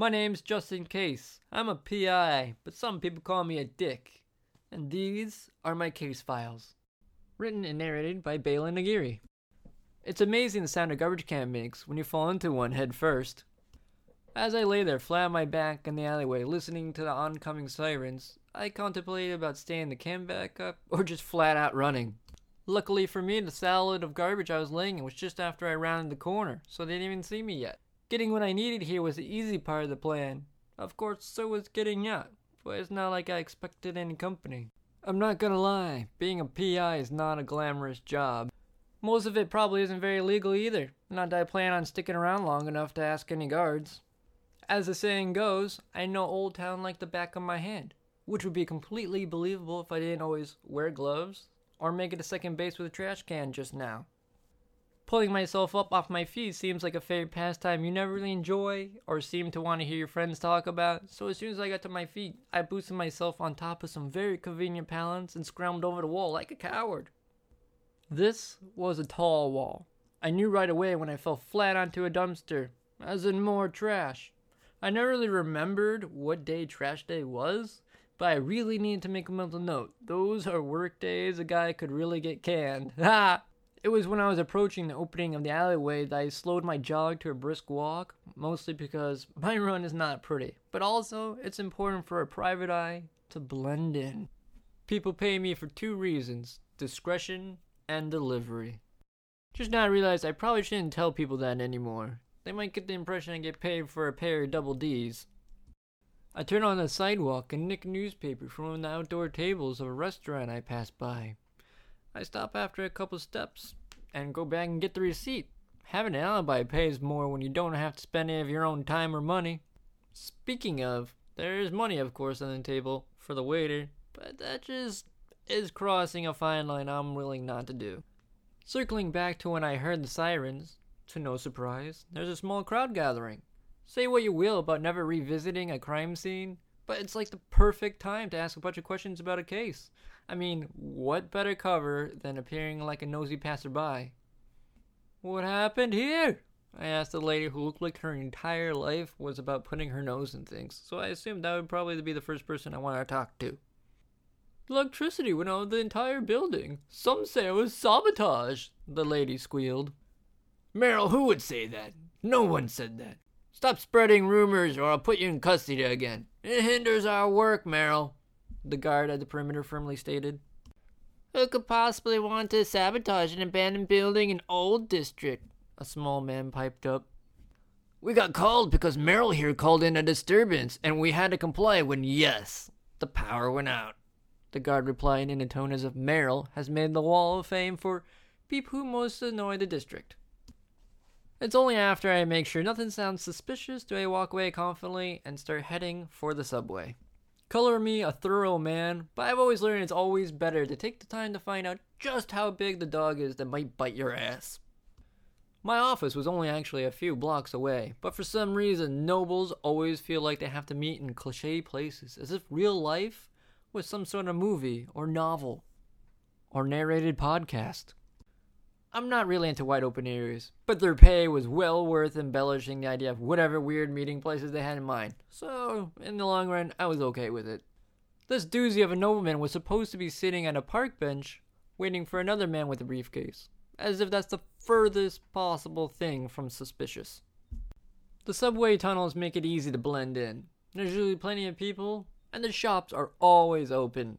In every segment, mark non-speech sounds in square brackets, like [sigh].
My name's Justin Case. I'm a PI, but some people call me a dick. And these are my case files. Written and narrated by Balin Nagiri. It's amazing the sound a garbage can makes when you fall into one head first. As I lay there flat on my back in the alleyway listening to the oncoming sirens, I contemplated about staying the can back up or just flat out running. Luckily for me, the salad of garbage I was laying in was just after I rounded the corner, so they didn't even see me yet. Getting what I needed here was the easy part of the plan. Of course, so was getting out, but it's not like I expected any company. I'm not gonna lie, being a PI is not a glamorous job. Most of it probably isn't very legal either, not that I plan on sticking around long enough to ask any guards. As the saying goes, I know Old Town like the back of my hand, which would be completely believable if I didn't always wear gloves or make it to second base with a trash can just now. Pulling myself up off my feet seems like a favorite pastime you never really enjoy or seem to want to hear your friends talk about, so as soon as I got to my feet, I boosted myself on top of some very convenient pallets and scrambled over the wall like a coward. This was a tall wall. I knew right away when I fell flat onto a dumpster, as in more trash. I never really remembered what day trash day was, but I really needed to make a mental note. Those are work days a guy could really get canned. [laughs] Ha! It was when I was approaching the opening of the alleyway that I slowed my jog to a brisk walk, mostly because [laughs] my run is not pretty, but also it's important for a private eye to blend in. People pay me for two reasons discretion and delivery. Just now I realized I probably shouldn't tell people that anymore. They might get the impression I get paid for a pair of double D's. I turn on the sidewalk and nick a newspaper from one of the outdoor tables of a restaurant I pass by. I stop after a couple steps and go back and get the receipt. Having an alibi pays more when you don't have to spend any of your own time or money. Speaking of, there is money, of course, on the table for the waiter, but that just is crossing a fine line I'm willing not to do. Circling back to when I heard the sirens, to no surprise, there's a small crowd gathering. Say what you will about never revisiting a crime scene, but it's like the perfect time to ask a bunch of questions about a case. I mean, what better cover than appearing like a nosy passerby? What happened here? I asked the lady who looked like her entire life was about putting her nose in things, so I assumed that would probably be the first person I wanted to talk to. Electricity went out of the entire building. Some say it was sabotage, the lady squealed. Meryl, who would say that? No one said that. Stop spreading rumors or I'll put you in custody again. It hinders our work, Merrill, the guard at the perimeter firmly stated. Who could possibly want to sabotage an abandoned building in Old District? A small man piped up. We got called because Merrill here called in a disturbance, and we had to comply when, yes, the power went out. The guard replied in a tone as if Merrill has made the wall of fame for people who most annoy the district. It's only after I make sure nothing sounds suspicious do I walk away confidently and start heading for the subway. Color me a thorough man, but I've always learned it's always better to take the time to find out just how big the dog is that might bite your ass. My office was only actually a few blocks away, but for some reason, nobles always feel like they have to meet in cliche places, as if real life was some sort of movie or novel or narrated podcast. I'm not really into wide open areas, but their pay was well worth embellishing the idea of whatever weird meeting places they had in mind. So, in the long run, I was okay with it. This doozy of a nobleman was supposed to be sitting at a park bench, waiting for another man with a briefcase, as if that's the furthest possible thing from suspicious. The subway tunnels make it easy to blend in. There's usually plenty of people, and the shops are always open.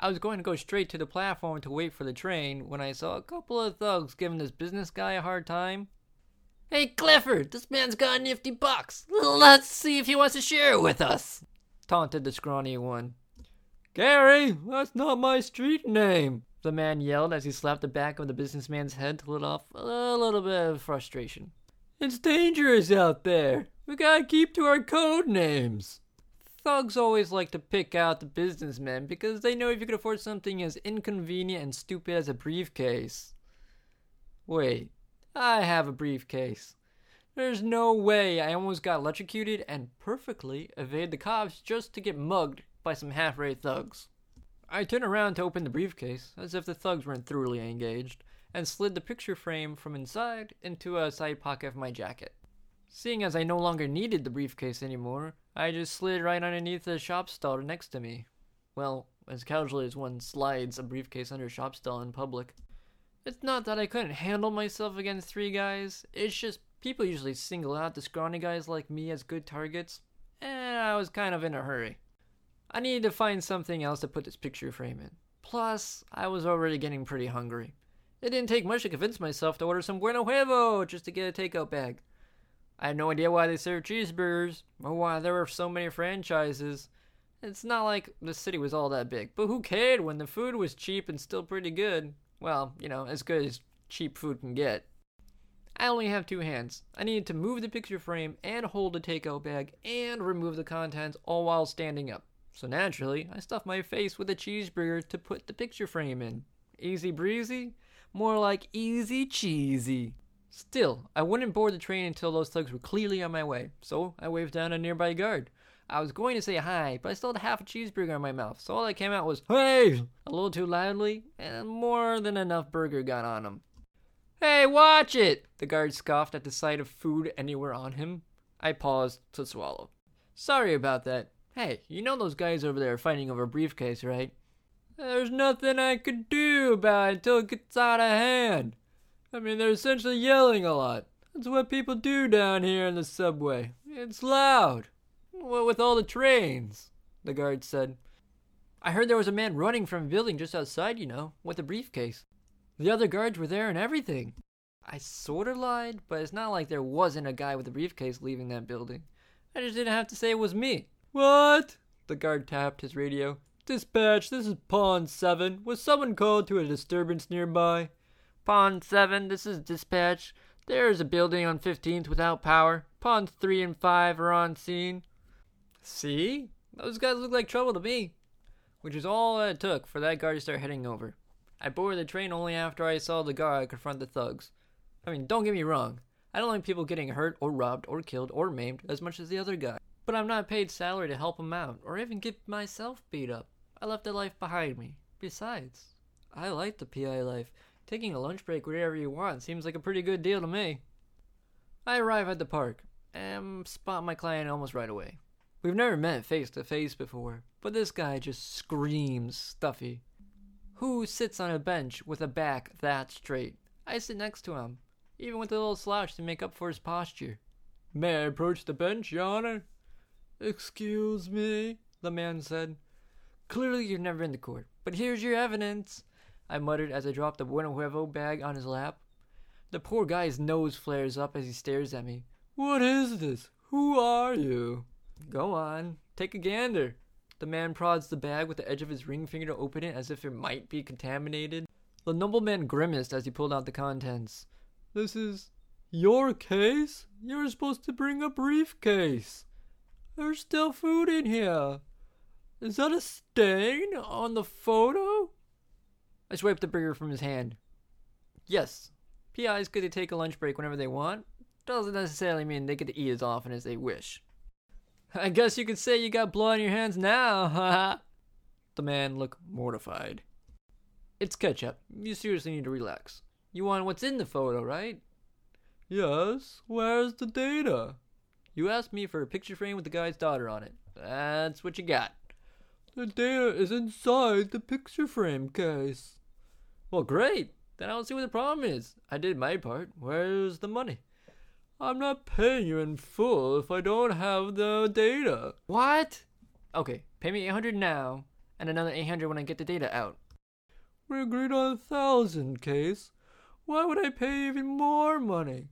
I was going to go straight to the platform to wait for the train when I saw a couple of thugs giving this business guy a hard time. Hey, Clifford, this man's got a nifty box. Let's see if he wants to share it with us, taunted the scrawny one. Gary, that's not my street name, the man yelled as he slapped the back of the businessman's head to let off a little bit of frustration. It's dangerous out there. We gotta keep to our code names. Thugs always like to pick out the businessmen because they know if you could afford something as inconvenient and stupid as a briefcase. Wait, I have a briefcase. There's no way I almost got electrocuted and perfectly evaded the cops just to get mugged by some half rate thugs. I turned around to open the briefcase, as if the thugs weren't thoroughly engaged, and slid the picture frame from inside into a side pocket of my jacket. Seeing as I no longer needed the briefcase anymore, I just slid right underneath the shop stall next to me. Well, as casually as one slides a briefcase under a shop stall in public. It's not that I couldn't handle myself against three guys, it's just people usually single out the scrawny guys like me as good targets, and I was kind of in a hurry. I needed to find something else to put this picture frame in. Plus, I was already getting pretty hungry. It didn't take much to convince myself to order some Bueno Huevo just to get a takeout bag. I had no idea why they served cheeseburgers or why there were so many franchises. It's not like the city was all that big, but who cared when the food was cheap and still pretty good? Well, you know, as good as cheap food can get. I only have two hands. I needed to move the picture frame and hold the takeout bag and remove the contents all while standing up. So naturally, I stuffed my face with a cheeseburger to put the picture frame in. Easy breezy? More like easy cheesy. Still, I wouldn't board the train until those thugs were clearly on my way, so I waved down a nearby guard. I was going to say hi, but I still had half a cheeseburger in my mouth, so all that came out was, Hey! A little too loudly, and more than enough burger got on him. Hey, watch it! The guard scoffed at the sight of food anywhere on him. I paused to swallow. Sorry about that. Hey, you know those guys over there are fighting over a briefcase, right? There's nothing I could do about it until it gets out of hand. I mean, they're essentially yelling a lot. That's what people do down here in the subway. It's loud. What with all the trains, the guard said. I heard there was a man running from a building just outside, you know, with a briefcase. The other guards were there and everything. I sort of lied, but it's not like there wasn't a guy with a briefcase leaving that building. I just didn't have to say it was me. What? The guard tapped his radio. Dispatch, this is Pond 7. Was someone called to a disturbance nearby? Pond 7, this is dispatch. There is a building on 15th without power. Ponds 3 and 5 are on scene. See? Those guys look like trouble to me. Which is all it took for that guard to start heading over. I boarded the train only after I saw the guard confront the thugs. I mean, don't get me wrong. I don't like people getting hurt or robbed or killed or maimed as much as the other guy. But I'm not paid salary to help them out or even get myself beat up. I left a life behind me. Besides, I like the PI life. Taking a lunch break wherever you want seems like a pretty good deal to me. I arrive at the park and spot my client almost right away. We've never met face to face before, but this guy just screams stuffy. Who sits on a bench with a back that straight? I sit next to him, even with a little slouch to make up for his posture. May I approach the bench, Your Honor? Excuse me, the man said. Clearly you've never been to court, but here's your evidence, I muttered as I dropped the Bueno Huevo bag on his lap. The poor guy's nose flares up as he stares at me. What is this? Who are you? Go on, take a gander. The man prods the bag with the edge of his ring finger to open it as if it might be contaminated. The nobleman grimaced as he pulled out the contents. This is your case? You're supposed to bring a briefcase. There's still food in here. Is that a stain on the photo? I swiped the burger from his hand. Yes, PIs get to take a lunch break whenever they want. Doesn't necessarily mean they get to eat as often as they wish. [laughs] I guess you could say you got blood on your hands now, [laughs] haha. the man looked mortified. It's ketchup. You seriously need to relax. You want what's in the photo, right? Yes. Where's the data? You asked me for a picture frame with the guy's daughter on it. That's what you got. The data is inside the picture frame case. Well, great. Then I don't see what the problem is. I did my part. Where's the money? I'm not paying you in full if I don't have the data. What? Okay, pay me 800 now, and another 800 when I get the data out. We agreed on a thousand, Case. Why would I pay even more money?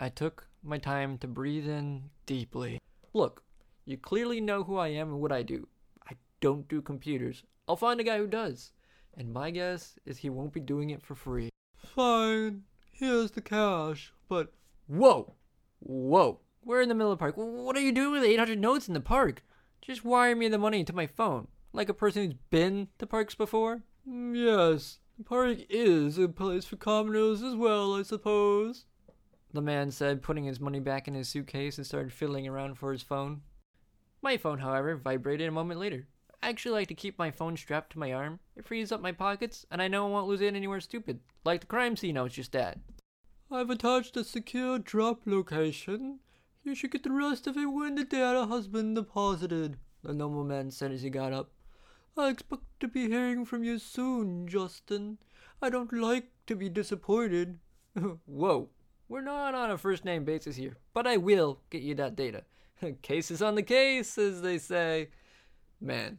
I took my time to breathe in deeply. Look, you clearly know who I am and what I do. I don't do computers. I'll find a guy who does. And my guess is he won't be doing it for free. Fine. Here's the cash, but Whoa! Whoa! We're in the middle of the park. What are you doing with 800 notes in the park? Just wire me the money to my phone. Like a person who's been to parks before? Mm, yes, the park is a place for commoners as well, I suppose. The man said, putting his money back in his suitcase and started fiddling around for his phone. My phone, however, vibrated a moment later. I actually like to keep my phone strapped to my arm. It frees up my pockets, and I know I won't lose it anywhere stupid, like the crime scene I was just at. I've attached a secure drop location. You should get the rest of it when the data has been deposited, the nobleman said as he got up. I expect to be hearing from you soon, Justin. I don't like to be disappointed. [laughs] Whoa, we're not on a first name basis here, but I will get you that data. [laughs] case is on the case, as they say. Man,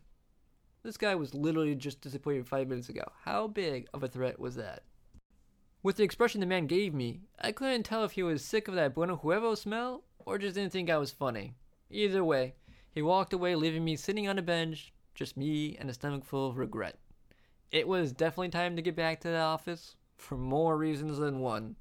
this guy was literally just disappointed five minutes ago. How big of a threat was that? With the expression the man gave me, I couldn't tell if he was sick of that Bueno Huevo smell or just didn't think I was funny. Either way, he walked away, leaving me sitting on a bench, just me and a stomach full of regret. It was definitely time to get back to the office for more reasons than one.